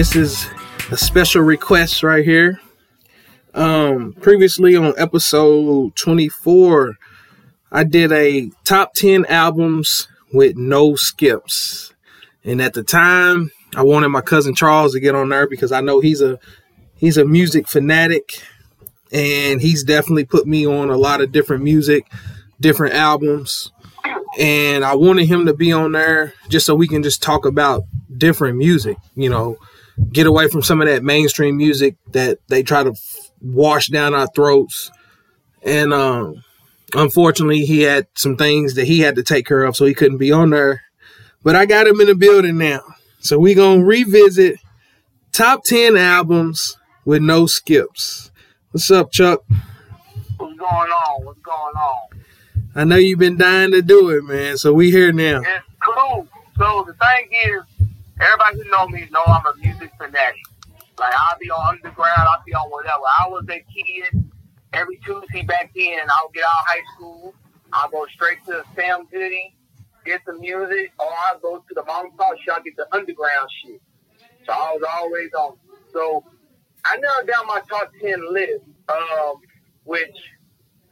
this is a special request right here. Um, previously on episode 24, I did a top 10 albums with no skips. And at the time, I wanted my cousin Charles to get on there because I know he's a he's a music fanatic and he's definitely put me on a lot of different music, different albums. And I wanted him to be on there just so we can just talk about different music, you know, get away from some of that mainstream music that they try to wash down our throats. And um, unfortunately, he had some things that he had to take care of, so he couldn't be on there. But I got him in the building now. So we're going to revisit top 10 albums with no skips. What's up, Chuck? What's going on? What's going on? I know you've been dying to do it, man. So we here now. It's cool. So the thing is, everybody who know me know I'm a music fanatic. Like I'll be on underground, I'll be on whatever. I was a kid. Every Tuesday back then, I'll get out of high school. I'll go straight to Sam Goody, get some music, or I'll go to the mom and pop shop, get the underground shit. So I was always on. So I narrowed down my top ten list, um, which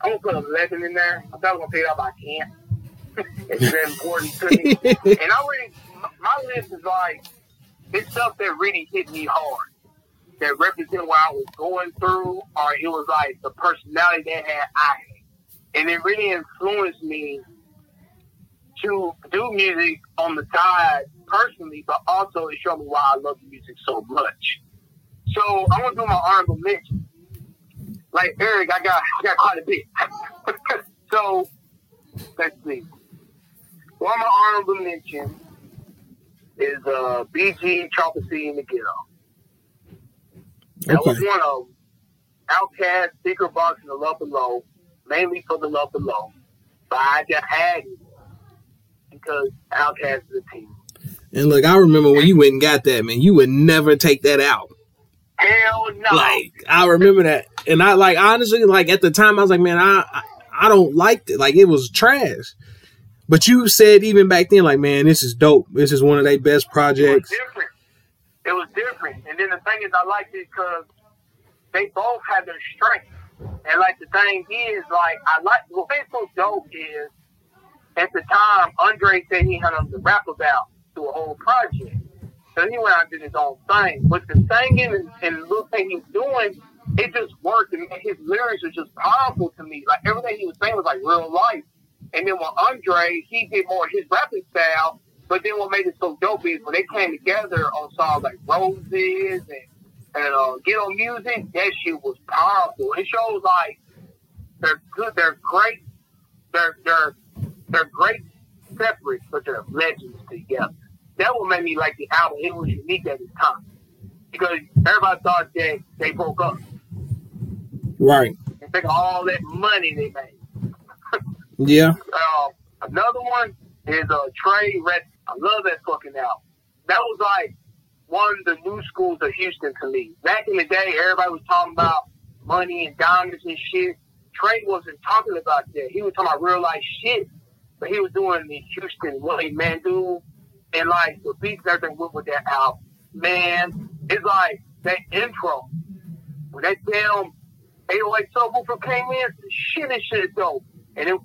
I'm gonna put eleven in there. I thought I was gonna pick it up, I can't. it's very important to me. and I really, my list is like it's stuff that really hit me hard, that represent what I was going through, or it was like the personality that had I had, and it really influenced me to do music on the side personally, but also it showed me why I love music so much. So I'm gonna do my honorable mention. Like Eric, I got I got quite a bit. so let's see. One of my honorable mention is uh BG Chocolate City in the Ghetto. That Okay. was one of them. Outkast, Secret Box, and the Love Below, mainly for the Love Below. But I just had it because Outkast is a team. And look, I remember when you went and got that, man. You would never take that out. Hell no. Like I remember that, and I like honestly, like at the time, I was like, man, I I, I don't like it. Like it was trash. But you said even back then, like, man, this is dope. This is one of their best projects. It was different. It was different. And then the thing is, I liked it because they both had their strengths. And like the thing is, like I like what made so dope is at the time Andre said he had to rap about through a whole project. So he went out and did his own thing. But the singing and, and little thing he was doing, it just worked. And his lyrics were just powerful to me. Like everything he was saying was like real life. And then with Andre, he did more his rapping style. But then what made it so dope is when they came together on songs like Roses and and uh, Get On Music, that shit was powerful. It shows like they're good, they're great, they're they're they're great separate, but they're legends together. That what made me like the album. It was unique at its time because everybody thought that they broke up. Right. And think of all that money they made. Yeah. Um, another one is uh, Trey Red. I love that fucking album. That was like one of the new schools of Houston to me. Back in the day, everybody was talking about money and diamonds and shit. Trey wasn't talking about that. He was talking about real life shit. But he was doing the Houston Willie Mandu and like the beats and everything went with that album. Man, it's like that intro. When that damn 808 subwoofer came in, shit is shit dope. And it,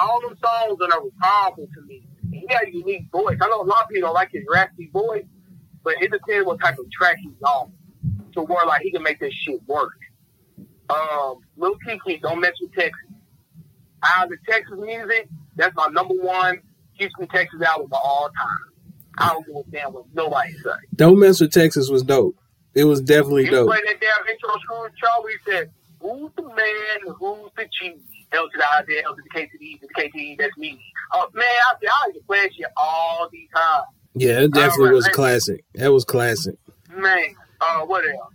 all them songs on there were powerful to me. He had a unique voice. I know a lot of people don't like his raspy voice, but it depends what type of track he's on. To where like he can make this shit work. Um, Lil Keke, Don't Mess with Texas. Out of the Texas music, that's my number one Houston, Texas album of all time. I don't give a damn what nobody say. Don't mess with Texas was dope. It was definitely You dope. that damn intro Charlie said, Who's the man? Who's the cheese? L to the I, L to the K to the E to the K to the E, that's me. Oh man, I said I used to play that shit all the time. Yeah, it definitely was classic. That was classic. Man, uh, what else?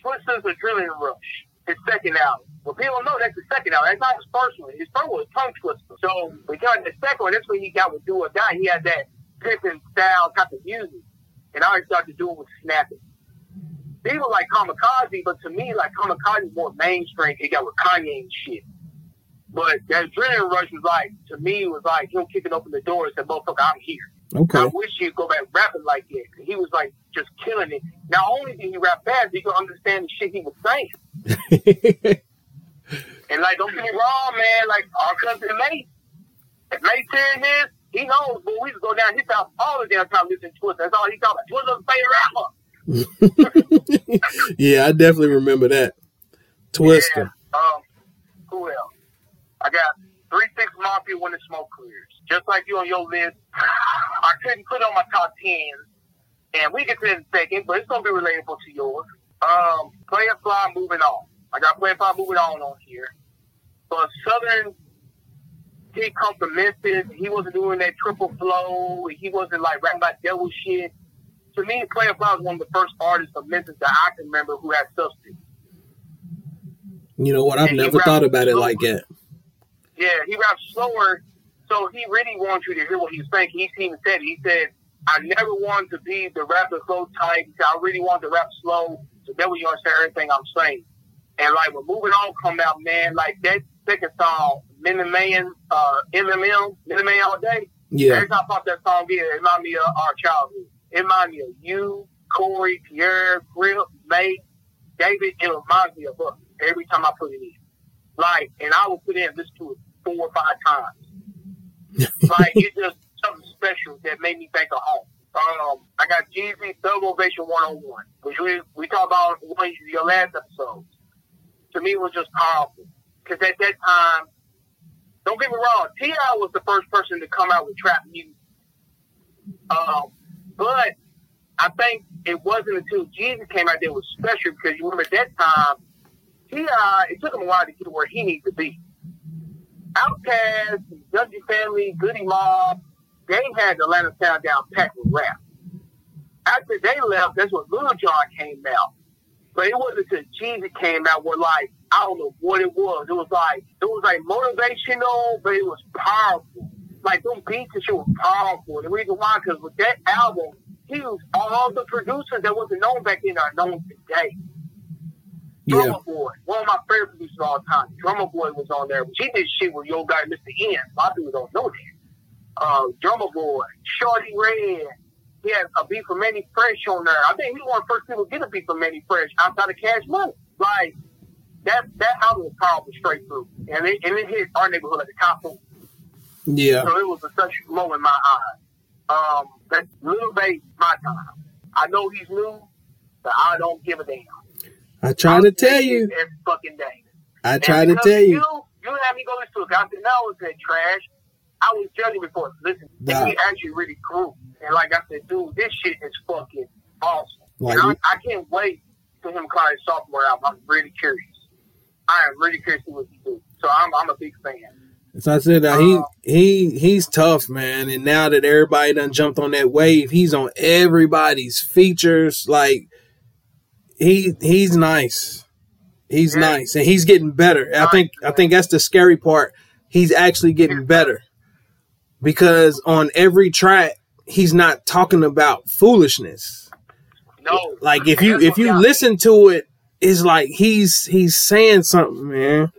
Twista's Adrenaline Rush, his second album. Well, people know that's the second album. That's not his first one. His first one was Tongue Twister. So we got the second one. That's when he got with Do or Die. He had that pimping style type of music. And I he started to do it with snapping. People like Kamikaze, but to me, like Kamikaze is more mainstream. He got with Kanye and shit. But that Adrenaline Rush was like, to me, was like him kicking open the door and said, motherfucker, I'm here. Okay. I wish he'd go back rapping like that. He was like just killing it. Not only did he rap fast, he could understand the shit he was saying. And like, don't get me wrong, man. Like our cousin May, if May hearing this, he knows. But we to go down his house all the damn time listening to Twista. That's all he talking about. Twista's favorite rapper. yeah, I definitely remember that. Twista. Yeah. Um, who else? I got three six mafia when the smoke clears. Just like you on your list, I couldn't put on my top ten, and we get to it in second, but it's gonna be relatable to yours. Um, Playa Fly moving on. I got Playa Fly moving on on here. But Southern, he come from Memphis. He wasn't doing that triple flow. He wasn't like rapping about devil shit. To me, Playa Fly was one of the first artists of Memphis that I can remember who had substance. You know what? I've And never thought about it like that. Yeah, he raps slower, so he really wants you to hear what he's saying. He even said, he said, I never wanted to be the rapper slow type. He said, I really want to rap slow, so that way you understand everything I'm saying. And like when Moving On come out, man, like that second song, Minute Man, uh, MMM, Minute Man All Day, Yeah. every time I pop that song in, it reminds me of our childhood. It reminds me of you, Corey, Pierre, Grip, May, David. It reminds me of us every time I put it in. Like, and I will put in this to it four or five times. like, it's just something special that made me think of home. Um, I got Jeezy Thug Ovation 101, which we, we talked about in your last episode. To me, was just powerful. Because at that time, don't get me wrong, T.I. was the first person to come out with trap music. Um, but I think it wasn't until Jeezy came out that was special because you remember at that time, T.I., it took him a while to get where he needed to be. Outkast, Dungeon Family, Goodie Mob, they had the Atlanta sound down packed with rap. After they left, that's when Lil Jon came out. But it wasn't until Jeezy came out where like, I don't know what it was. It was like, it was like motivational, but it was powerful. Like those beats and shit was powerful. The reason why, because with that album, he was all the producers that wasn't known back then are known today. Yeah. Drumma Boy, one of my favorite producers of all time. Drumma Boy was on there. She did shit with your guy, Mr. N. A lot of people don't know that. Uh, Drumma Boy, Shawty Redd. He had a beat from Mannie Fresh on there. I think he was one of the first people to get a beat from Mannie Fresh outside of Cash Money. Like, that that album was powerful straight through. And it, and it hit our neighborhood at the top. So Yeah. So it was a such a blow in my eyes. Um, that's Lil Baby, my time. I know he's new, but I don't give a damn. I try to tell you. Every fucking day. I try to tell you. You, you had me go listen to it. I said, no, it's that trash. I was judging before listen. Nah. And he actually really grew. And like I said, dude, this shit is fucking awesome. Like and I, I can't wait for him to call his sophomore album. I'm really curious. I am really curious to what he do. So I'm, I'm a big fan. So I said that he um, he he's tough, man. And now that everybody done jumped on that wave, he's on everybody's features. Like he he's nice. He's Yeah. nice, and he's getting better. I think I think that's the scary part. He's actually getting better because on every track, he's not talking about foolishness. No. Like if you if you listen to it, it's like he's he's saying something, man.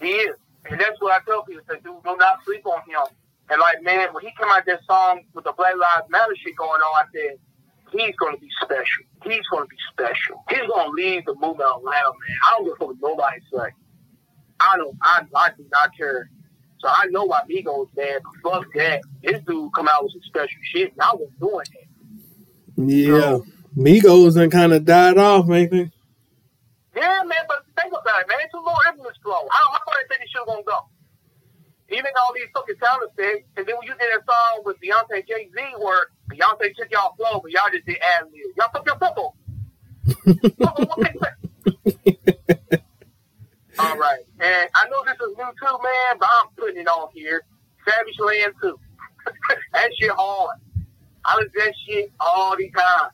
He is. And that's what I tell people. Say, dude, do not sleep on him. And like, man, when he came out that song with the Black Lives Matter shit going on, I said, he's going to be special. He's going to be special. He's going to lead the movement around, man. I don't give a fuck what nobody say. I don't, I, I do not care. So I know why Migos bad, but fuck that. This dude come out with some special shit, and I was doing that. Yeah, Migos and kind of died off, maybe. Yeah, man, but think about it, man. It's a low influence flow. How, how far they think this shit gonna go? Even all these fucking sound effects, and then when you did a song with Beyonce and Jay Z where Beyonce took y'all flow, but y'all just did ad lib. Y'all fuck your football. all right. And I know this is new too, man, but I'm putting it on here. Savage Land too. that shit hard. I listen to that shit all the time.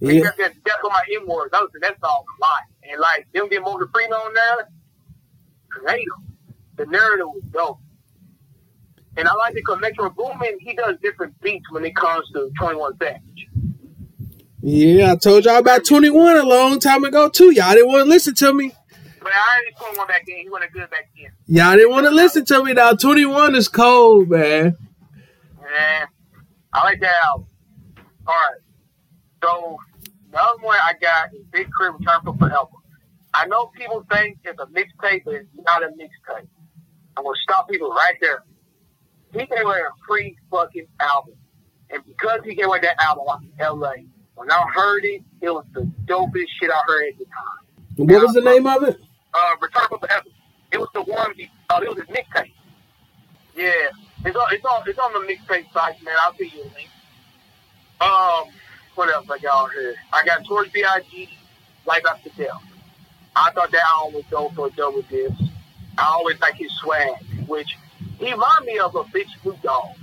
Yeah, got that step on my M words. I listen to that song a lot. And like them getting Morgan Freeman on there, creative. The narrative was dope. And I like it because Metro Boomin, he does different beats when it comes to 21 Savage. yeah. I told y'all about Twenty One a long time ago too. Y'all didn't want to listen to me. But I already put one back in. He went good back in. Y'all didn't want to listen to me. Twenty One is cold, man. Yeah. I like that album. All right. So the other one I got is Big K.R.I.T. Return for Forever. I know people think it's a mixtape, but it's not a mixtape. I'm gonna stop people right there. He gave away a free fucking album, and because he gave away that album I'm in LA, when I heard it, it was the dopest shit I heard at the time. What was the name of it? Uh, Return for Forever. It was the one. Uh, it was his mixtape. Yeah, it's on. It's on. It's on the mixtape site, man. I'll see you a link. Um, what else I got here? I got Towards B.I.G. Life After Death. I thought that album was dope for a double disc. I always like his swag, which he reminded me of a big Snoop Dogg.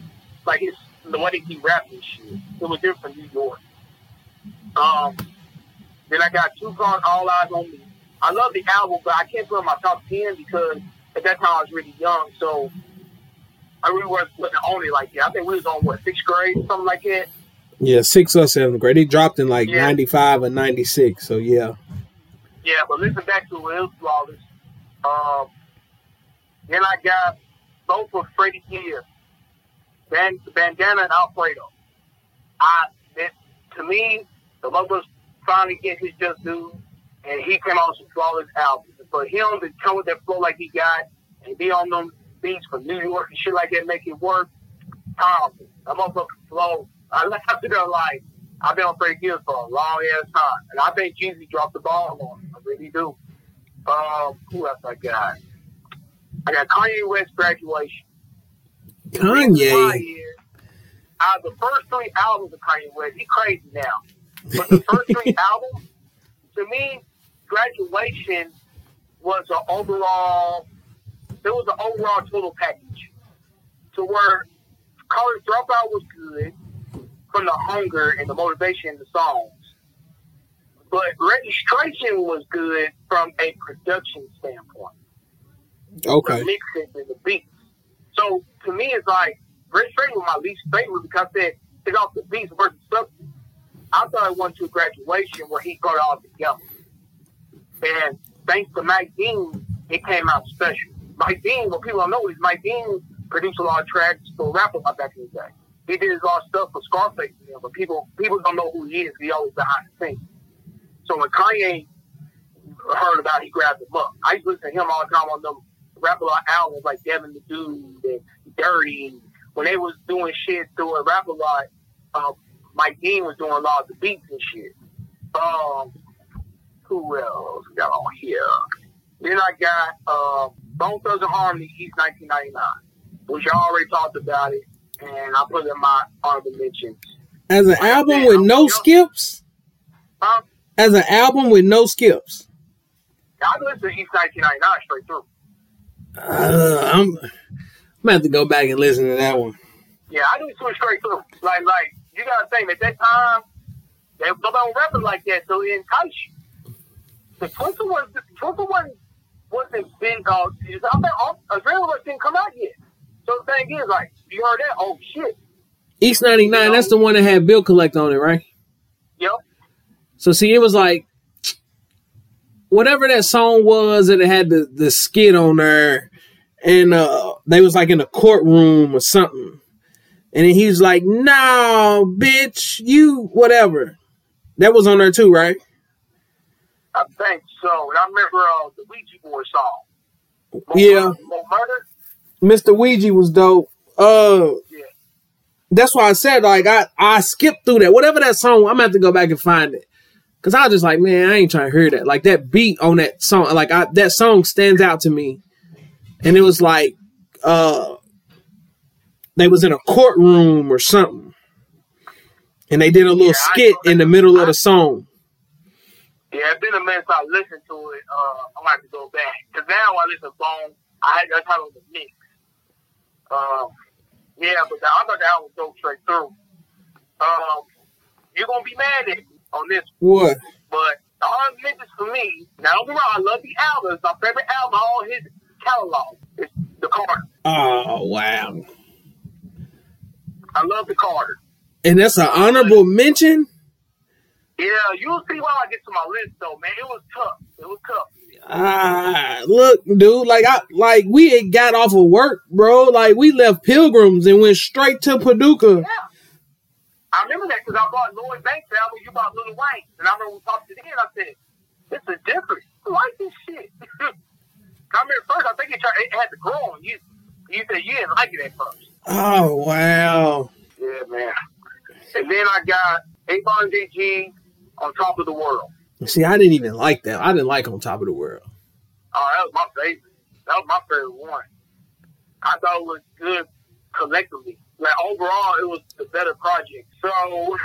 Like his the way that he rapped and shit. It was different from New York. Um, then I got Tupac, All Eyes on Me. I love the album, but I can't put it in my top ten because at that time I was really young, so I really wasn't on it like that. I think we was on what sixth grade, something like that. Yeah, sixth or seventh grade. He dropped in like yeah. ninety five or ninety six. So yeah. Yeah, but listen back to it. It was flawless. Um, then I got both for Freddie Gibbs, Band, Bandana and Alfredo. I, it, to me, the locals finally get his just due, and he came out with some flawless albums. For him to come with that flow like he got, and be on them beats from New York and shit like that, make it work, powerful. That motherfucker flow. I at her like, I've been on Freddie Gibbs for a long ass time, and I think Jeezy dropped the ball on him. I really do. Um, who else I got? I got Kanye West graduation. Kanye. Out uh, of the first three albums of Kanye West, he crazy now. But the first three albums, to me, graduation was an overall. It was an overall total package. To where College Dropout was good from the hunger and the motivation in the songs. But registration was good from a production standpoint. Okay. The mixing and the beats. So to me, it's like Rich registration was my least favorite because it it's off the beats versus substance. I thought I went to a graduation where he brought it all together. And thanks to Mike Dean, it came out special. Mike Dean, what people don't know is Mike Dean produced a lot of tracks for Rap back in the day. He did lot of stuff for Scarface, but people people don't know who he is. He always behind the scenes. So when Kanye heard about it, he grabbed him up. I used to listen to him all the time on them rap a lot albums like Devin the Dude and Dirty. When they was doing shit through a rap a lot, uh, Mike Dean was doing a lot of the beats and shit. Um, who else got on here? Then I got uh, Bone Thugs and Harmony, East 1999, which I already talked about it, and I put it in my honorable mentions. As an album with no skips? Huh? As an album with no skips? I listen to East 1999 straight through. Uh, I'm, I'm gonna have to go back and listen to that one. Yeah, I do it straight through. Like, like you gotta think at that time, they nobody was rapping like that, so it enticed you. The Twista was Twista wasn't wasn't big. Uh, I think Adrenaline didn't come out yet. So the thing is, like, you heard that? Oh shit! East ninety nine. You know? That's the one that had Bill Collect on it, right? Yep. So see, it was like whatever that song was, and it had the the skit on there, and uh, they was like in a courtroom or something, and then he was like, "No, bitch, you whatever." That was on there too, right? I think so. And I remember uh, the Ouija Boy song. More yeah. More murder. Mr. Ouija was dope. Uh, yeah. That's why I said like I I skipped through that. Whatever that song, I'm gonna have to go back and find it. Cause I was just like, man, I ain't trying to hear that. Like that beat on that song, like I, that song stands out to me. And it was like, uh, they was in a courtroom or something, and they did a little yeah, skit in the middle of the song. Yeah, it's been a minute since I listened to it. Uh, I'm have to go back because now I listen to Bone. I had how it was mix. Um, yeah, but the, I thought that was go straight through. Um, you're gonna be mad at me on this. What? But all mentions for me. Now don't get wrong, I love the album. It's my favorite album, all his catalog. It's the Carter. Oh wow. I love the Carter. And that's an honorable mention. Yeah, you'll see why I get to my list though, man. It was tough. It was tough. Ah, look, dude, like I like we had got off of work, bro. Like we left Pilgrims and went straight to Paducah. Yeah. I remember that because I bought Lloyd Banks album, you bought Lil Wayne. And I remember we talked to the end, I said, this is different. I like this shit. I remember first, I think it, tried, it had to grow on you. You said you didn't like it at first. Oh wow. Yeah, man. And then I got 8 Ball DG on top of the world. See, I didn't even like that. I didn't like On Top of the World. Oh, that was my favorite. That was my favorite one. I thought it was good collectively. Like overall, it was the better project. So,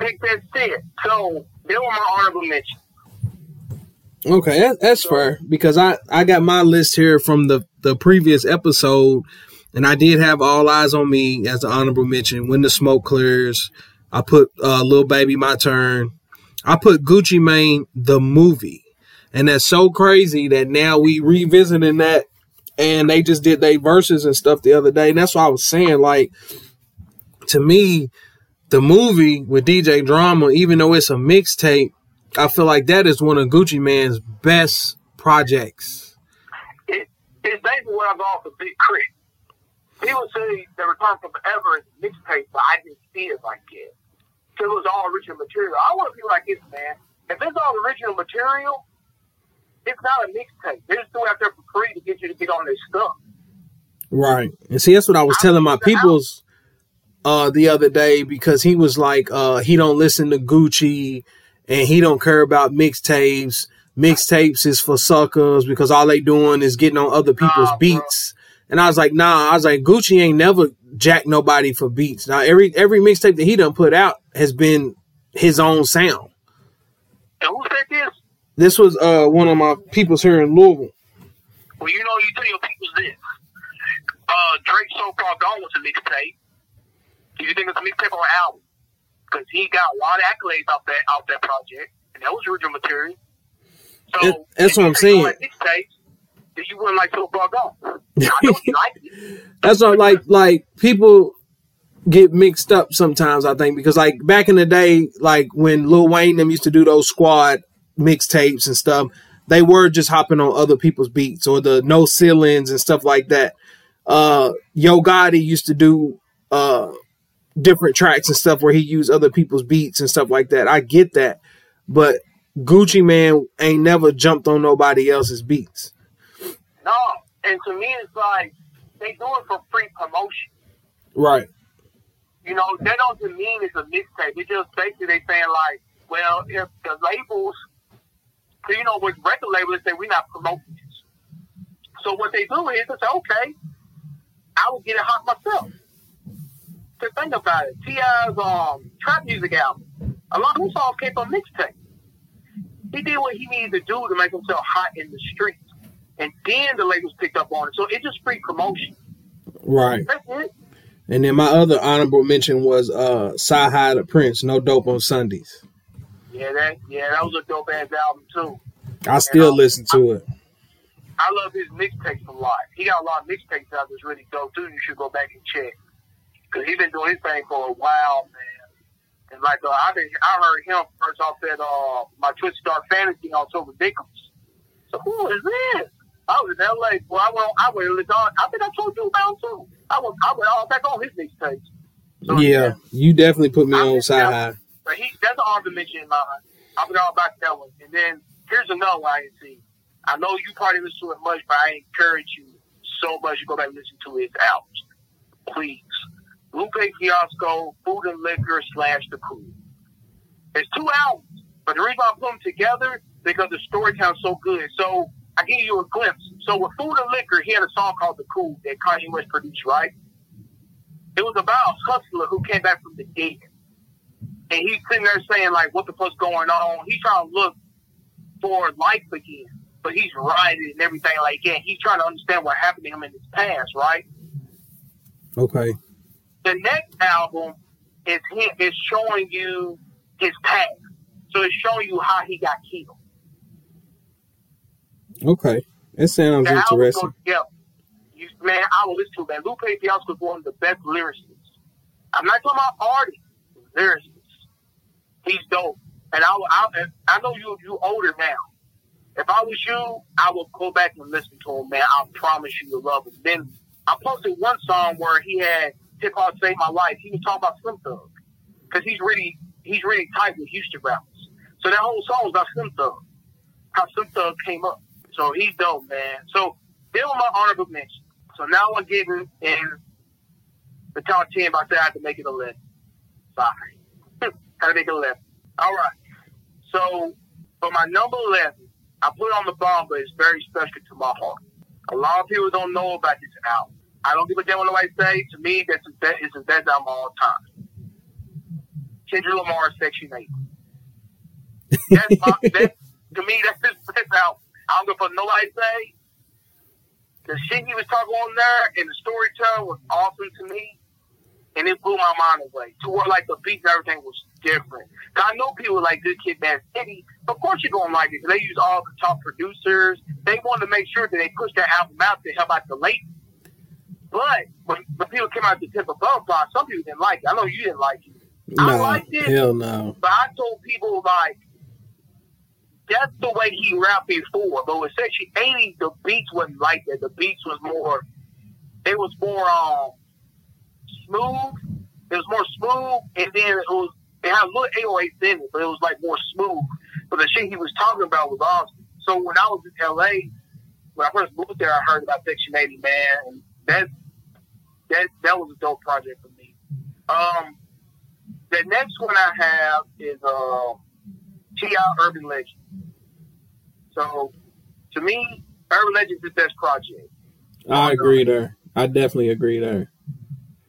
take that said. So, they were my honorable mention. Okay, that, that's fair because I I got my list here from the the previous episode, and I did have All Eyes on Me as an honorable mention. When the smoke clears, I put uh, Lil Baby My Turn. I put Gucci Mane the movie, and that's so crazy that now we revisiting that, and they just did their verses and stuff the other day, and that's what I was saying. Like to me, the movie with DJ Drama, even though it's a mixtape, I feel like that is one of Gucci Mane's best projects. It, it's basically what I got for Big Crit. People say the Return from Forever is a mixtape, but I didn't see it like it. So it was all original material. I want to be like this, man. If it's all original material, it's not a mixtape. They just do it out there for free to get you to get on their stuff. Right. And see, that's what I was telling my peoples uh the other day because he was like, uh, he don't listen to Gucci and he don't care about mixtapes. Mixtapes is for suckers because all they doing is getting on other people's Nah, bro. beats. And I was like, nah, I was like, Gucci ain't never jacked nobody for beats. Now every every mixtape that he done put out has been his own sound. And who said this? This was uh one of my peoples here in Louisville. Well, you know, you tell your people this. Uh, Drake So Far Gone was a mixtape. Do you think it's a mixtape or an album? Because he got a lot of accolades off that off that project, and that was original material. So That- that's what I'm saying. Mixtapes, then you wouldn't like So Far Gone. I know you like it. That's not like like people get mixed up sometimes. I think because like back in the day, like when Lil Wayne them used to do those squad mixtapes and stuff, they were just hopping on other people's beats or the no ceilings and stuff like that. Uh, Yo Gotti used to do uh different tracks and stuff where he used other people's beats and stuff like that. I get that, but Gucci Mane ain't never jumped on nobody else's beats. No, and to me, it's like they do it for free promotion. Right. You know, that doesn't mean it's a mixtape. It's just basically they saying like, well, if the labels, so you know, with record labels, they say we're not promoting this. So what they do is they say, okay, I will get it hot myself. To think about it, T.I.'s um, trap music album, a lot of those songs came from mixtape. He did what he needed to do to make himself hot in the streets. And then the labels picked up on it. So it's just free promotion. Right. That's it. And then my other honorable mention was uh CyHi the Prince, No Dope on Sundays. Yeah, that yeah, that was a dope ass album too. I still listen to it. I love his mixtapes a lot. He got a lot of mixtapes out that's really dope too. You should go back and check because he's been doing his thing for a while, man. And like uh, I been, I heard him first off that uh my Twisted Dark Fantasy on Silver Dickens. So who is this? I was in L.A. Well, I went, I went, on, I think I told you about him too. I went, I went all back on his mixtapes. So, Yeah, you definitely put me I'm on CyHi. But he that's an honorable mention in mine. I forgot about that one. And then here's another one I didn't see. I know you probably listen to it much, but I encourage you so much to go back and listen to his albums. Please. Lupe Fiasco, Food and Liquor slash The Crew. It's two albums, but the reason I put them together because the storytelling so good. So I give you a glimpse. So with Food and Liquor, he had a song called The Cool that Kanye West produced, right? It was about a hustler who came back from the dead and he's sitting there saying like, "What the fuck's going on?" He's trying to look for life again, but he's riding and everything like that. He's trying to understand what happened to him in his past, right? Okay. The next album is him is showing you his past, so it's showing you how he got killed. Okay. That sounds The interesting. You, man, I will listen to it, man. Lupe Fiasco is one of the best lyricists. I'm not talking about artists, lyricists. He's dope. And I, I, I know you you older now. if I was you, I would go back and listen to him, man. I promise you, you'll love him. Then I posted one song where he had hip hop save my life. He was talking about Slim Thug because he's really he's really tight with Houston rappers. So that whole song was about Slim Thug, how Slim Thug came up. So he's dope, man. So they were my honorable mention. So now I'm getting in the top ten, but I said I had to make it a list. Sorry, had to make it a list. All right. So for my number eleven, I put on the bomb, but it's very special to my heart. A lot of people don't know about this album. I don't give a damn what nobody say. To me, that's the best, it's the best album of all time. Kendrick Lamar, Section 8. That's my, that, to me, that's his best album. I don't give a nobody say. The shit he was talking on there and the storytelling was awesome to me. And it blew my mind away. To where, like, the beats and everything was different. I know people like Good Kid, Mad City. Of course you're going to like it. Cause they use all the top producers. They wanted to make sure that they push that album out to help out the late but when, when people came out to Temple Butterfly, some people didn't like it. I know you didn't like it. No, I liked it. hell no. But I told people like that's the way he rapped before. But with Section 80, the beats wasn't like that. The beats was more it was more um smooth. It was more smooth and then it was it had a little 808 in it, but it was like more smooth. But the shit he was talking about was awesome. So when I was in LA, when I first moved there I heard about Section 80, man, and that that that was a dope project for me. Um, the next one I have is uh, T.I. Urban Legend. So to me, Urban Legend is the best project. I agree there. I definitely agree there.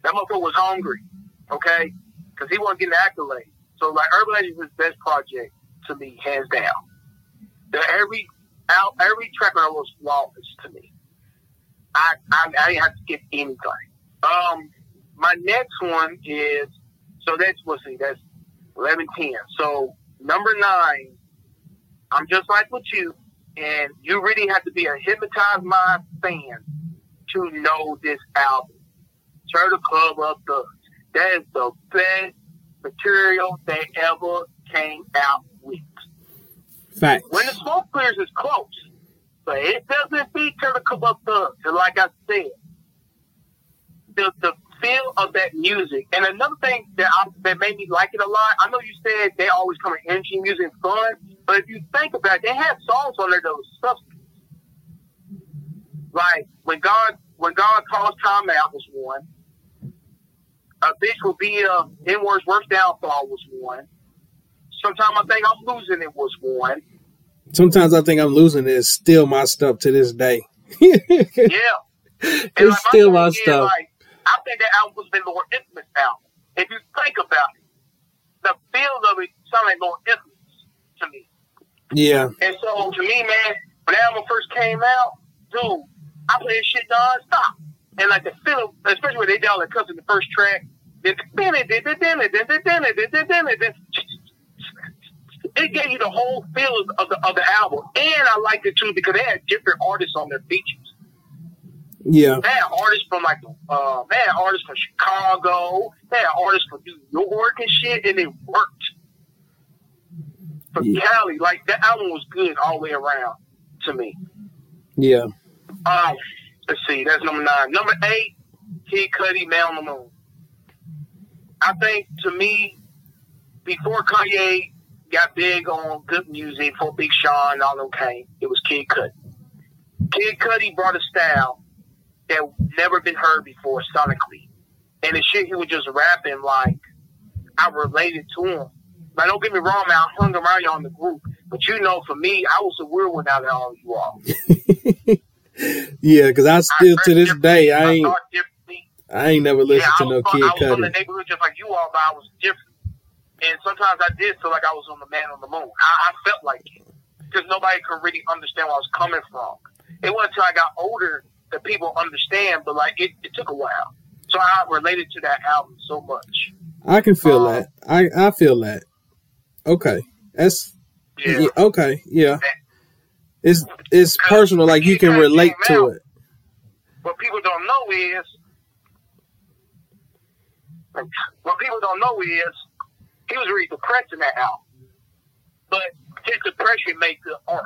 That motherfucker was hungry, okay, because he wasn't getting accolades. So like Urban Legend is his best project to me, hands down. The, every out every track on was flawless to me. I, I I didn't have to skip anything. Um, my next one is so that's we'll see, that's eleven ten. So number nine, I'm just like with you, and you really have to be a hypnotized mind fan to know this album. Turn the Club Up Thugs. That is the best material they ever came out with. Fact. When the smoke clears is close, but it doesn't beat Turn the Club Up Thugs. And like I said, the the feel of that music. And another thing that I, that made me like it a lot. I know you said they always come with energy, music, fun, but if you think about it, they had songs on there that was substance. Like when God when God calls time out was one. A bitch will be uh, a N word's worst downfall was one. Sometimes I think I'm losing it was one. Sometimes I think I'm losing it. It's still my stuff to this day. Yeah. it's like, still my stuff. Like, I think that album was the Lord Infamous album. If you think about it, the feel of it sounded like Lord Infamous to me. Yeah. And so to me, man, when the album first came out, dude, I played shit non-stop. And like the feel, especially when they all the cuts in the first track, it gave you the whole feel of, of the of the album. And I liked it too because they had different artists on their features. Yeah. They had artists from like uh they had artists from Chicago, they had artists from New York and shit, and it worked. From Yeah. Cali, like that album was good all the way around to me. Yeah. Um, let's see, that's number nine. Number eight, Kid Cudi, Man on the Moon. I think to me, before Kanye got big on good music, for Big Sean and all them came, it was Kid Cudi. Kid Cudi brought a style that never been heard before sonically. And the shit he was just rapping like I related to him. Like don't get me wrong, man, I hung around y'all in the group. But you know, for me, I was a weird one out of all you all. yeah, because I still I to this day I ain't. I ain't never listened yeah, to no Kid I was from the neighborhood just like you all, but I was different. And sometimes I did feel like I was on the man on the moon. I, I felt like it because nobody could really understand where I was coming from. It wasn't until I got older that people understand, but like it, it took a while. So I related to that album so much. I can feel Um, that. I I feel that. Okay. That's Yeah. yeah, okay. Yeah. It's it's personal. Like you can relate to it. What people don't know is, what people don't know is, he was really depressed in that album. But his depression made good art.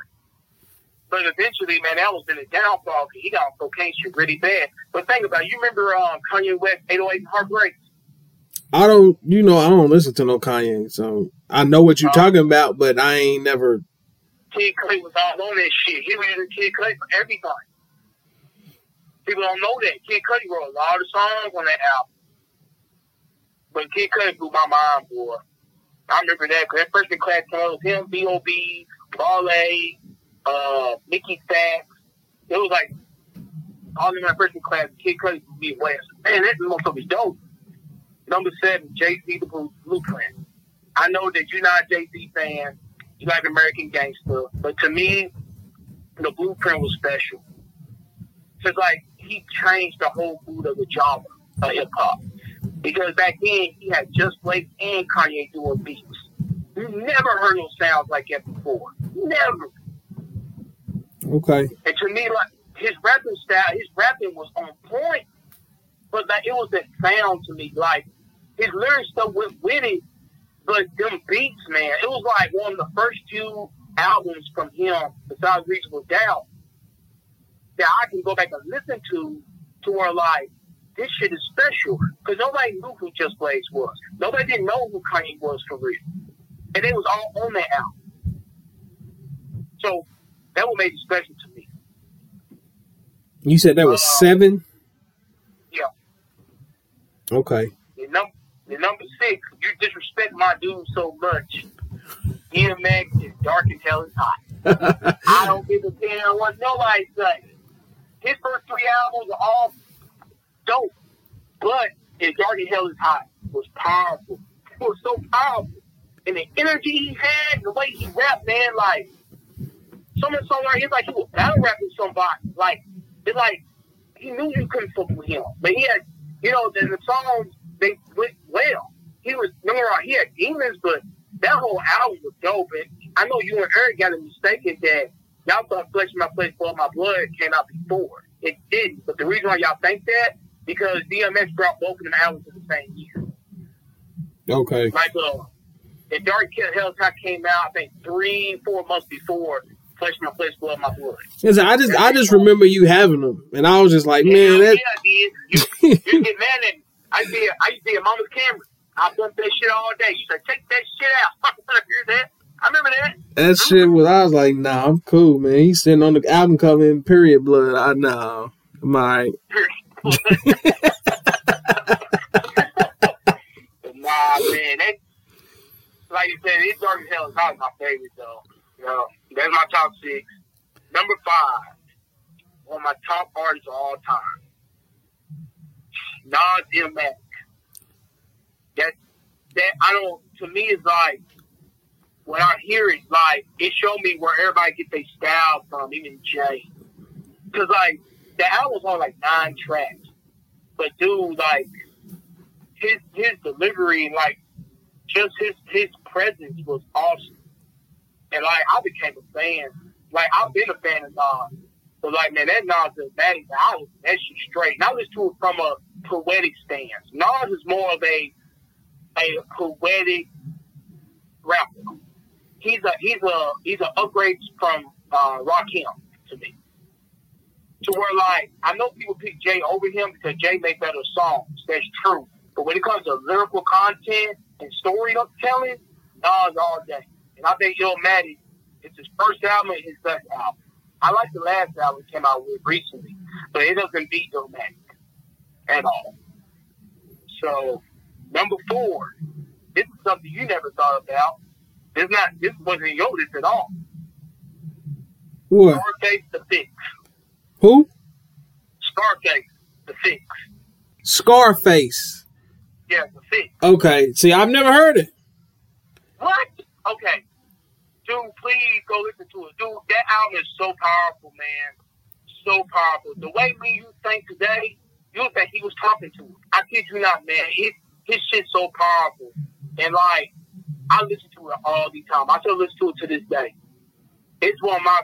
but eventually, man, that was in a downfall. because He got on cocaine shit really bad. But think about it. You remember um, Kanye West 808 Heartbreak? I don't, you know, I don't listen to no Kanye, so I know what you're Oh. talking about, but I ain't never. Kid Clay was all on that shit. He was using Kid Clay for everything. People don't know that. Kid Cudi wrote a lot of songs on that album. But Kid Cudi blew my mind, boy. I remember that because that freshman class was him, B.O.B., Wale, uh, Mickey Factz. It was like all in my freshman class. Kid Cudi blew me away. Man, that motherfucker's dope. Number seven, Jay-Z, The Blue- Blueprint. I know that you're not a Jay-Z fan. Like American Gangster. But to me, the Blueprint was special. Because, like, he changed the whole mood of the genre of hip hop. Because back then, he had Just Blaze and Kanye doing beats. You never heard those sounds like that before. Never. Okay. And to me, like, his rapping style, his rapping was on point. But, like, it was that sound to me. Like, his lyrics stuff went with it. But them beats, man, it was like one of the first few albums from him, besides Reasonable Doubt, that I can go back and listen to, to where like this shit is special because nobody knew who Just Blaze was. Nobody didn't know who Kanye was for real, and it was all on that album. So that what made it special to me. You said that was Uh, seven? Yeah. Okay. Number, the number six, you disrespect my dude so much. DMX is dark as hell is hot. I don't give a damn what nobody say. His first three albums are all dope, but his Dark as Hell is Hot was powerful. It was so powerful. And the energy he had, the way he rapped, man, like, some of the songs right here, like he was battle rapping somebody. Like, it's like, he knew you couldn't fuck with him. But he had, you know, the, the songs, they went well. He was, no wrong, he had demons, but that whole album was dope. And I know you and Eric got it mistaken that y'all thought Flesh My Place for My Blood came out before. It didn't. But the reason why y'all think that, because DMX brought both of them albums in the same year. Okay. Like, uh, the Dark Hell's Hot came out, I think, three, four months before Flesh My Place, Blood My Blood. Yes, I just I just remember you having them, and I was just like, man, yeah, that yeah, I did. You, you get mad at me. I see, I used to be at Mama's camera. I bump that shit all day. You said, take that shit out. I hear that. I remember that. that mm-hmm. shit was. I was like, nah, I'm cool, man. He's sitting on the album cover in period blood. I know. I'm alright. nah, man. That, like you said, it's Dark as Hell is not my favorite, though. You know, that's my top six. Number five, one of my top artists of all time. Nas Illmatic. That, that, I don't, to me, it's like, when I hear it, like, it showed me where everybody get their style from, even Jay. Because, like, the album's on, like, nine tracks. But, dude, like, his his delivery, like just his his presence was awesome. And like I became a fan. Like I've been a fan of Nas. But like man, that Nas is that I was that shit straight. And I listen to it from a poetic stance. Nas is more of a a poetic rapper. He's a he's a he's an upgrade from uh Rakim to me. To where like I know people pick Jay over him because Jay made better songs. That's true. But when it comes to lyrical content and storytelling, Nas all day. And I think Illmatic it's his first album and his best album. I like the last album came out with recently, but it doesn't beat Illmatic at all. So number four, this is something you never thought about. This not this wasn't your list at all. What? Scarface the Fix. Who? Scarface the Fix. Scarface. Yeah, the Fix. Okay. See, I've never heard it. What? Okay. Dude, please go listen to it. Dude, that album is so powerful, man. So powerful. The way me you think today, you think he was talking to it. I kid you not, man. His, his shit's so powerful. And like, I listen to it all the time. I still listen to it to this day. It's one of my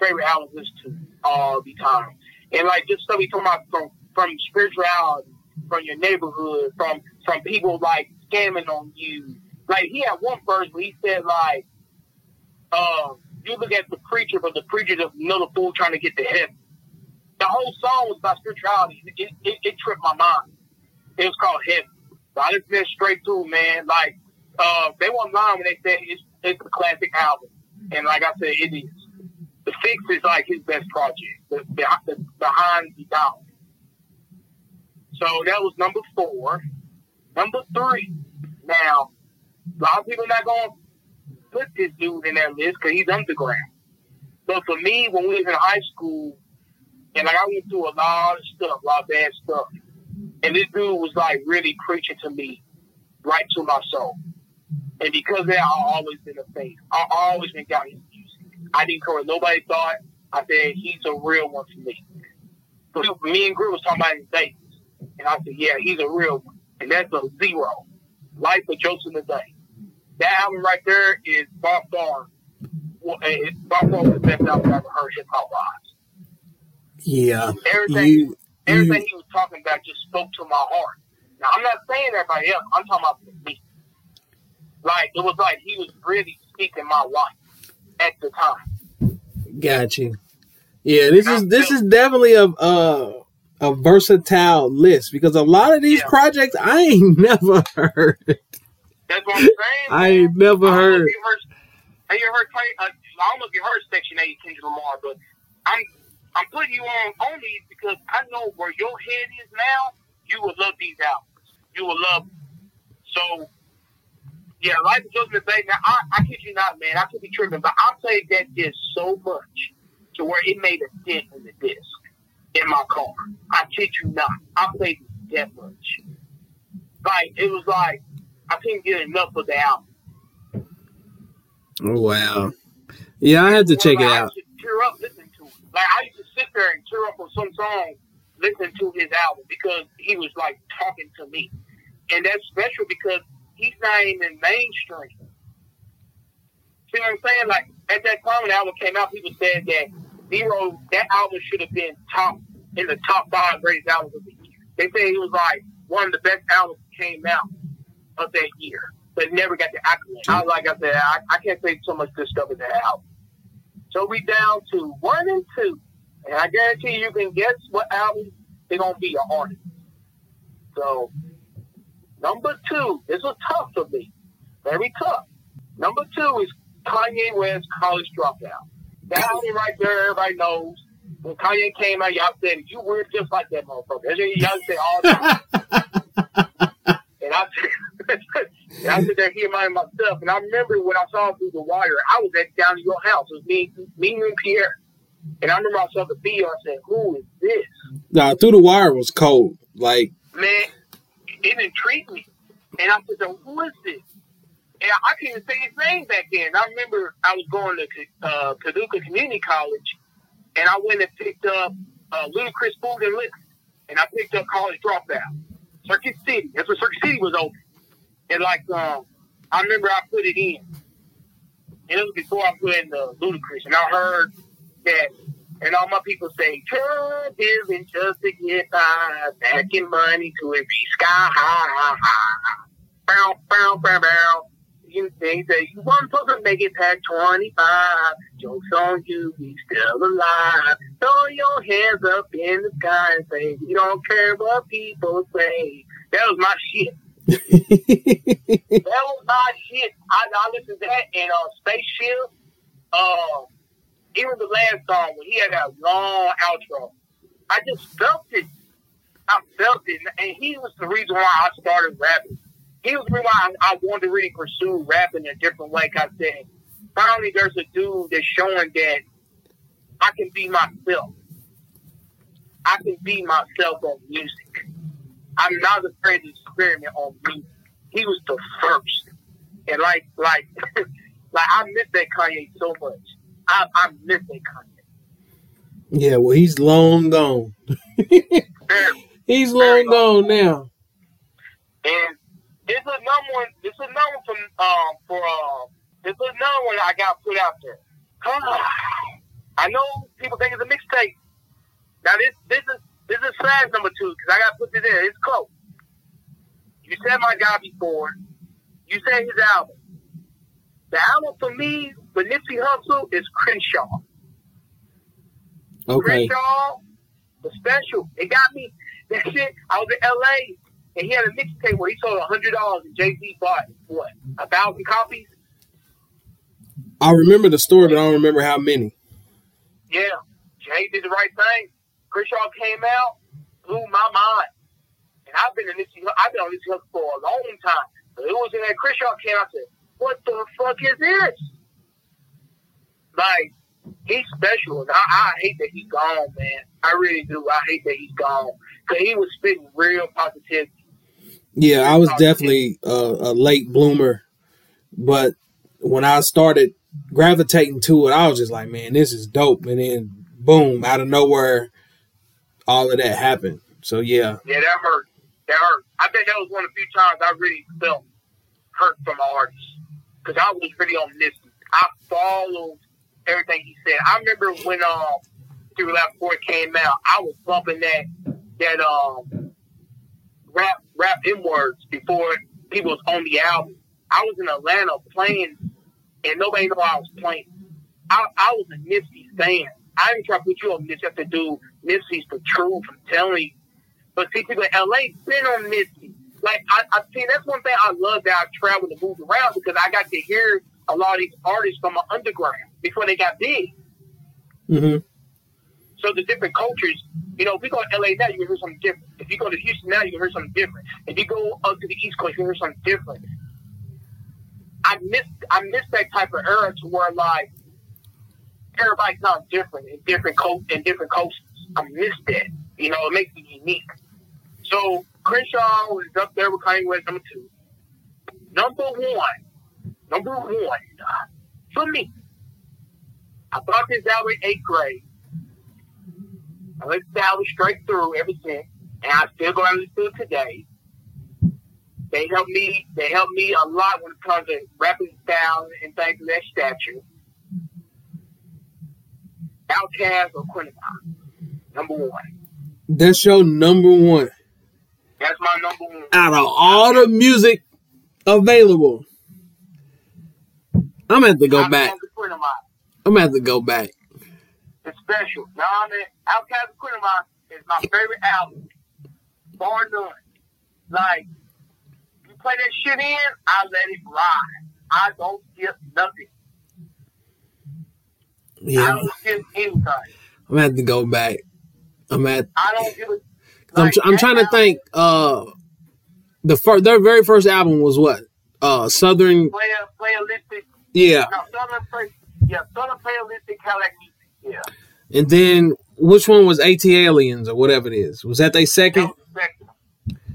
favorite albums to listen to all the time. And like just stuff he talking about from from spirituality, from your neighborhood, from from people like scamming on you. Like he had one verse where he said like, um, you look at the preacher, but the preacher's another fool trying to get to heaven. The whole song was about spirituality. It, it, it tripped my mind. It was called Heaven. So I just went straight through, man. Like, uh, they weren't lying when they said it's, it's a classic album. And like I said, it is. The Fix is like his best project. The, the, the Behind the Dollar. So that was number four. Number three. Now, a lot of people not going to put this dude in that list because he's underground. But for me, when we was in high school, and like I went through a lot of stuff, a lot of bad stuff, and this dude was like really preaching to me, right to my soul. And because of that, I always been a fan. I always been got his music. I didn't care what nobody thought. I said he's a real one for me. Me and Gru was talking about his dates, and I said, yeah, he's a real one, and that's a zero. Life of Joseph Day. That album right there is by far, well, it's by far the best album I've ever heard hip hop wise. Yeah. Everything, you, everything you, he was talking about just spoke to my heart. Now I'm not saying everybody else. I'm talking about me. Like it was like he was really speaking my life at the time. Got you. Yeah, this is this is definitely a uh, a versatile list because a lot of these yeah. projects I ain't never heard. That's what I'm saying. I ain't never I heard. You heard. Have you heard? Uh, I don't know if you heard Section Eight, Kendrick Lamar, but I'm I'm putting you on only because I know where your head is now. You will love these albums. You will love. Them. So, yeah, Life of Joseph Day. Now, I, I kid you not, man. I could be tripping, but I played that disc so much to where it made a dent in the disc in my car. I kid you not. I played that much. Like it was like I couldn't get enough of the album. Oh, wow. Yeah, I had to check like, it out. I tear up listening to it. Like I used to sit there and tear up on some song listening to his album because he was like talking to me. And that's special because he's not even mainstream. See what I'm saying? Like at that time when the album came out, people said that Zero that album should have been top in the top five greatest albums of the year. They say it was like one of the best albums that came out of that year, but never got the accolade. I, like I said, I, I can't say so much good stuff in that album. So we down to one and two, and I guarantee you can guess what album they're gonna be an artist. So number two, this was tough for me, very tough. Number two is Kanye West College Dropout. That album right there, everybody knows. When Kanye came out, y'all said you were just like that motherfucker. Y'all say all the time. and I and I sit there here minding myself. And I remember when I saw through the wire, I was at down to your house. It was me, me and Pierre. And I remember I saw the video. I said, "Who is this?" Nah, through the wire was cold. Like man, it intrigued me. And I said, "Who is this?" And I couldn't even say his name back then. I remember I was going to uh, Paducah Community College, and I went and picked up uh, Ludacris Food and Liquor, and I picked up College Dropout, Circuit City. That's when Circuit City was open. And like, um, I remember I put it in, and it was before I put in the Ludacris, and I heard that, and all my people say, "Trust isn't just to get by, backing money to it be sky high, high, bow, bow, bow, bow." You think that you one supposed to make it past 25. Jokes on you, we still alive. Throw your hands up in the sky and say, we don't care what people say. That was my shit. that was my shit. I, I listened to that in uh, Spaceship. Uh, even the last song when he had that long outro, I just felt it. I felt it, and he was the reason why I started rapping he was the reason why I, I wanted to really pursue rap in a different way. Cause I said, finally, there's a dude that's showing that I can be myself. I can be myself on music. I'm not afraid to experiment on music. He was the first, and like, like, like I miss that Kanye so much. I, I miss that Kanye. Yeah, well, he's long gone. he's long gone now. And this is another one. This is another one from um for uh. This is another one I got put out there. I know people think it's a mixtape. Now this this is this is slash number two because I got to put this in. It's close. You said my guy before. You said his album. the album for me, for Nipsey Hussle, is Crenshaw. Okay. Crenshaw was special. It got me. That shit. I was in L.A. and he had a mixtape where he sold a hundred dollars and Jay Z bought what a thousand copies. I remember the story, but I don't remember how many. Yeah, Jay did the right thing. Crenshaw came out, blew my mind, and I've been in this. I've been on this hook for a long time. But it was in that Crenshaw came out. I said, "What the fuck is this?" Like he's special, and I, I hate that he's gone, man. I really do. I hate that he's gone because he was spitting real positivity. Yeah, I was definitely a, a late bloomer, but when I started gravitating to it, I was just like, man, this is dope. And then boom, out of nowhere, all of that happened. So yeah. Yeah, that hurt. That hurt. I bet that was one of the few times I really felt hurt from an artist because I was really on this. I followed everything he said. I remember when um Through Left it came out, I was bumping that that um rap rap in words before people was on the album. I was in Atlanta playing, and nobody knew I was playing. I, I was a Nipsey fan. I didn't try to put you on just to do Nipsey's the truth. I'm telling you. But see, people in LA been on Nipsey. Like I, I see, that's one thing I love that I traveled and moved around because I got to hear a lot of these artists from the underground before they got big. Mm-hmm. So the different cultures, you know, if we go to LA now, you hear something different. If you go to Houston now, you hear something different. If you go up to the East Coast, you hear something different. I miss I miss that type of era to where like everybody sounds different in different coast in different coasts. I miss that. You know, it makes it unique. So Crenshaw is up there with Kanye West number two. Number one, number one for me. I bought this album in eighth grade. I listened to the straight through ever since, and I still go and listen today. They help me. They help me a lot when it comes to rapping style and things of that stature. Outkast Aquemini, number one. That's your number one That's my number one. out of all the music available. I'm gonna have to go Outkast back. I'm gonna have to go back. It's special. Now I mean, Aquemini is my favorite album, bar none. Like you play that shit in, I let it ride. I don't skip nothing. Yeah. I don't skip anything. I'm gonna have to go back. I'm at. I don't give a. I'm, like, I'm that trying to think. Uh, the first, their very first album was what? Uh, Southern. Play a playalistic. Yeah, No, Southern play. Yeah, Southern playalistic Cadillac music. Yeah. and then which one was ATLiens or whatever it is? Was that they second? The second.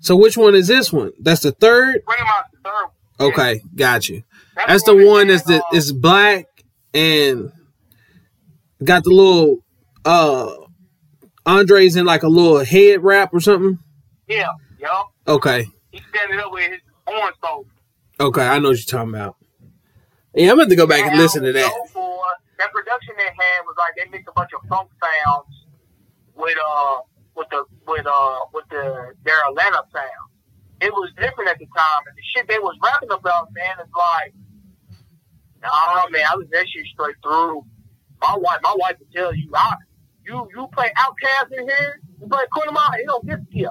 So which one is this one? That's the third. Pretty much the third. Okay, got you. Yeah. That's the one that's the uh, is black and got the little uh Andre's in like a little head wrap or something. Yeah, yo. Okay, He's standing up with his orange bowl. okay, I know what you're talking about. Yeah, I'm going to go back and listen to that. That production they had was like they mixed a bunch of funk sounds with uh with the with uh with the their Atlanta sound. It was different at the time, and the shit they was rapping about, man, is like, nah, man, I was that shit straight through. My wife, my wife would tell you, I, you you play Outkast in here, you play Aquemini, it don't get.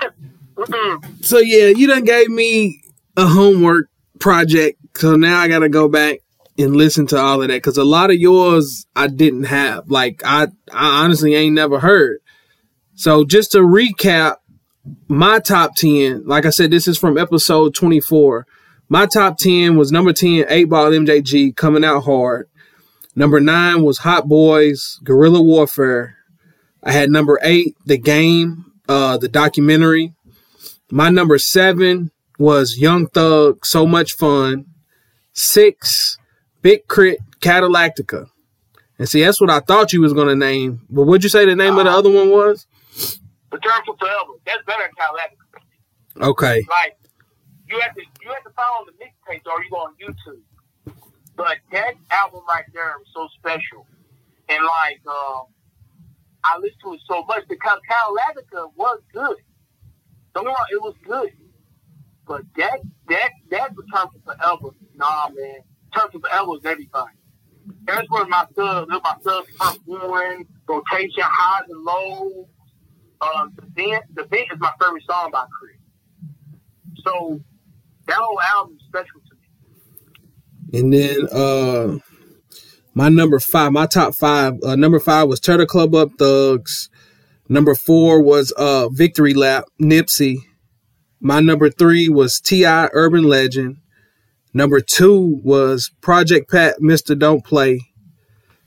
Mm-mm. So yeah, you done gave me a homework project. So now I got to go back and listen to all of that because a lot of yours I didn't have. Like I, I honestly ain't never heard. So just to recap, my top ten. Like I said, this is from episode twenty four. My top ten was number ten, Eight Ball MJG coming out hard. Number nine was Hot Boys, Guerrilla Warfare. I had number eight, The Game, uh, the documentary. My number seven was Young Thug, So Much Fun. Six, Big K.R.I.T., Cadillactica. And see, that's what I thought you was gonna name. But what'd you say the name of the other one was? Return for Forever. That's better than Cadillac. Okay. like you have to you have to follow the mixtapes or you go on YouTube. But that album right there was so special, and like uh, I listened to it so much because Cadillac was good. Don't get me wrong, it was good, But that that that return for forever, nah man. For forever everything. That's where my subs, my subs one, rotation, highs and lows. Um, the vent, the vent is my favorite song by Chris. So that whole album is special to me. And then uh my number five, my top five, uh, number five was Tear Da Club Up Thugs. Number four was uh Victory Lap, Nipsey. My number three was T.I. Urban Legend. Number two was Project Pat, Mr. Don't Play.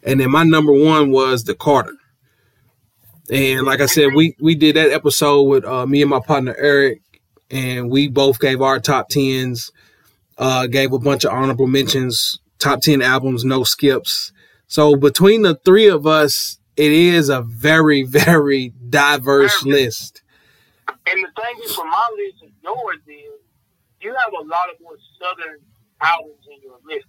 And then my number one was The Carter. And like I said, we we did that episode with uh, me and my partner Eric, and we both gave our top tens, uh, gave a bunch of honorable mentions, top ten albums, no skips. So between the three of us, it is a very very diverse list. And the thing is, for my list and yours is, you have a lot of more southern albums in your list.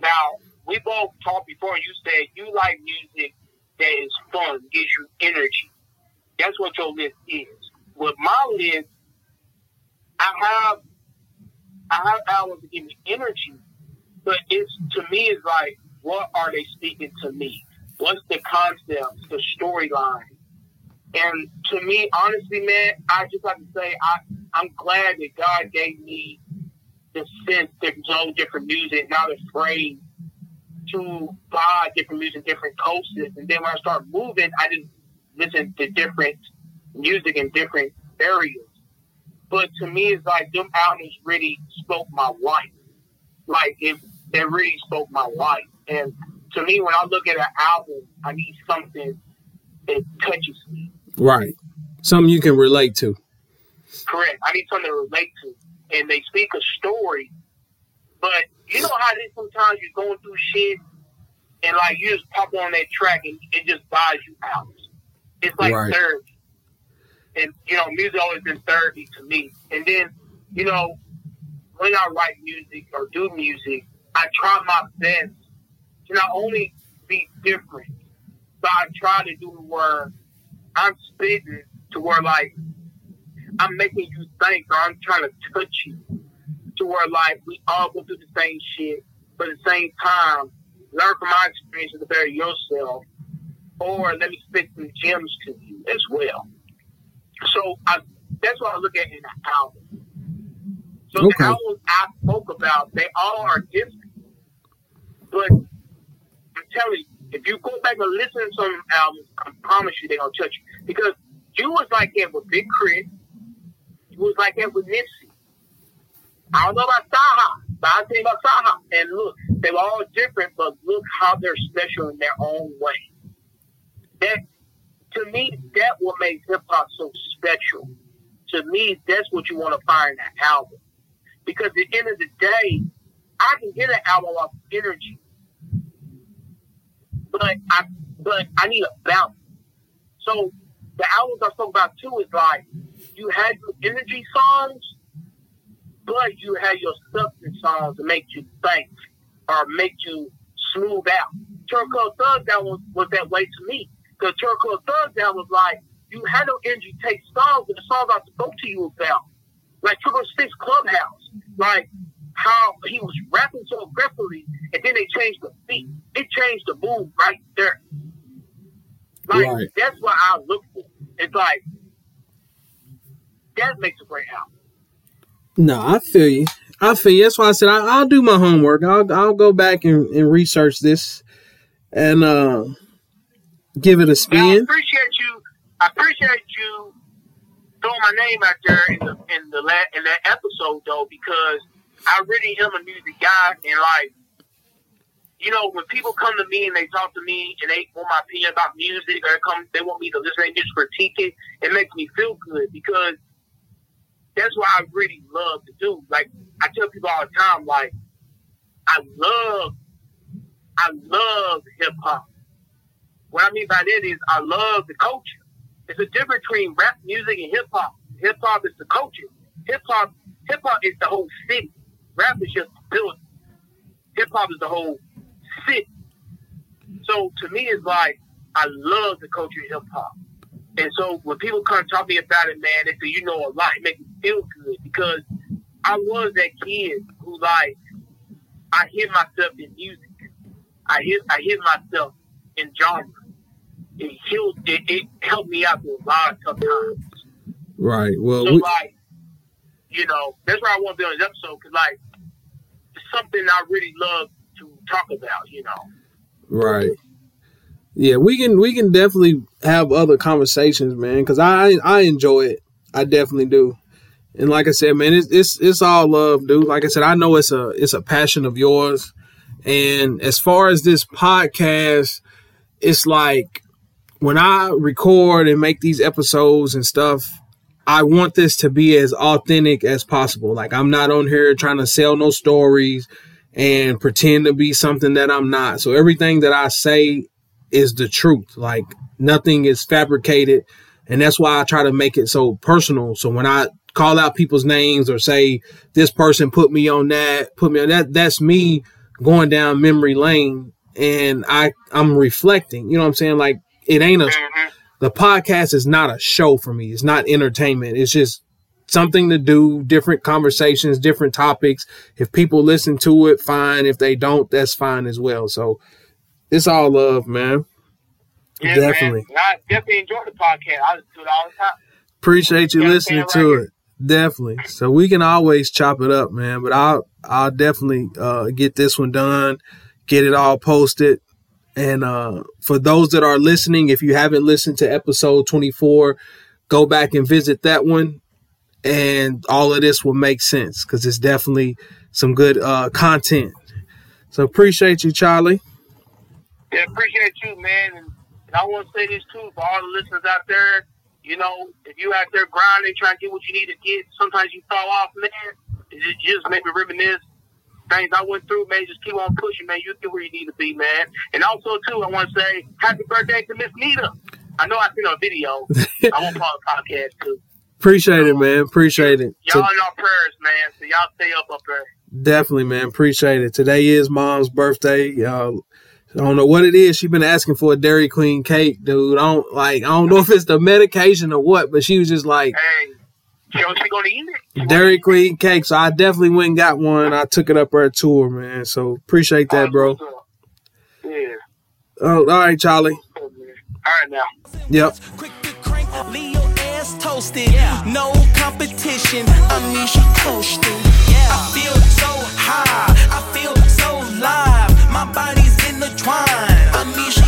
Now, we both talked before. You said you like music that is fun, gives you energy. That's what your list is. With my list, I have I have albums that give me energy, but it's to me it's like, what are they speaking to me? What's the concept, the storyline? And to me, honestly, man, I just have to say I I'm glad that God gave me the sense to know different music, not afraid to buy different music, different coasts. And then when I start moving, I just listen to different music in different areas. But to me, it's like them albums really spoke my life. Like it, it really spoke my life. And to me, when I look at an album, I need something that touches me. Right. Something you can relate to. Correct. I need something to relate to and they speak a story. But you know how this sometimes you're going through shit and like you just pop on that track and it just buys you out. It's like right. therapy. And you know, music always been therapy to me. And then, you know, when I write music or do music, I try my best to not only be different, but I try to do where I'm spitting to where like I'm making you think or I'm trying to touch you to where like we all go through the same shit, but at the same time, learn from my experience to better yourself, or let me spit some gems to you as well. So I, that's what I look at in the album. So okay. the albums I spoke about, they all are different. But I'm telling you, if you go back and listen to some albums, I promise you they're gonna touch you. Because you was like that with Big K.R.I.T., was like that with Nipsey. I don't know about Saha, but I'll tell you about Saha. And look, they were all different, but look how they're special in their own way. That to me, that what makes hip hop so special. To me, that's what you want to find in that album. Because at the end of the day, I can get an album off energy. But I but I need a balance. So the albums I spoke about too is like you had your energy songs, but you had your substance songs to make you think or make you smooth out. Turco Thug Down was, was that way to me. Because Turco Thug Down was like, you had no energy take songs, but the songs I spoke to you about. Like Triple Six Clubhouse. Like how he was rapping so aggressively, and then they changed the beat. It changed the mood right there. Like right. that's what I look for. It's like that makes a great album. No, I feel you. I feel you. That's why I said I, will do my homework. I'll I'll go back and, and research this and uh, give it a spin. I appreciate you. I appreciate you throwing my name out there in the in the in that episode though because I really am a music guy and like you know, when people come to me and they talk to me and they want my opinion about music or they come they want me to listen to music critique it, it makes me feel good because that's what I really love to do. Like I tell people all the time, like I love, I love hip hop. What I mean by that is I love the culture. It's a difference between rap music and hip hop. Hip hop is the culture. Hip hop, hip hop is the whole city. Rap is just the building. Hip hop is the whole city. So to me, it's like I love the culture of hip hop. And so when people come talk to me about it, man, they say, you know a lot. It makes me feel good because I was that kid who like I hit myself in music. I hit I hit myself in genre. It healed it, it helped me out through a lot of tough times. Right. Well, So we, like, you know, that's why I want to be on this episode because like it's something I really love to talk about. You know. right. Yeah, we can we can definitely have other conversations, man. Because I I enjoy it. I definitely do. And like I said, man, it's it's it's all love, dude. Like I said, I know it's a it's a passion of yours. And as far as this podcast, it's like when I record and make these episodes and stuff, I want this to be as authentic as possible. Like I'm not on here trying to sell no stories and pretend to be something that I'm not. So everything that I say is the truth. Like nothing is fabricated. And that's why I try to make it so personal. So when I call out people's names or say this person put me on that, put me on that, that's me going down memory lane and I I'm reflecting. You know what I'm saying? Like it ain't a Mm-hmm. the podcast is not a show for me. It's not entertainment. It's just something to do, different conversations, different topics. If people listen to it, fine. If they don't, that's fine as well. So it's all love, man. Yeah, Definitely. Man. I definitely enjoy the podcast. I listen to it all the time. Appreciate you listening to right it. Definitely. So we can always chop it up, man. But I'll I'll definitely uh, get this one done, get it all posted. And uh, for those that are listening, if you haven't listened to episode 24, go back and visit that one. And all of this will make sense because it's definitely some good uh, content. So appreciate you, Charlie. Yeah, appreciate you, man. And, and I want to say this too for all the listeners out there. You know, if you out there grinding, trying to get what you need to get, sometimes you fall off, man. It just, just make me reminisce things I went through, man. Just keep on pushing, man. You get where you need to be, man. And also too, I want to say happy birthday to Miss Nita. I know I seen her video. I want to call it podcast too. Appreciate it, man. Appreciate it. Y'all in our prayers, man. So y'all stay up up there. Definitely, man. Appreciate it. Today is mom's birthday. Uh, I don't know what it is. She been asking for a Dairy Queen cake, dude. I don't like. I don't know if it's the medication or what, but she was just like Hey, she, she gonna eat it? Dairy Queen cake. So I definitely went and got one. I took it up her tour, man. So appreciate that, bro. Yeah. Oh, all right, Charlie. All right now. Yep. Quick to crank, leave your ass toasted. No competition, Anisha coasting. I feel so high, I intertwined. I need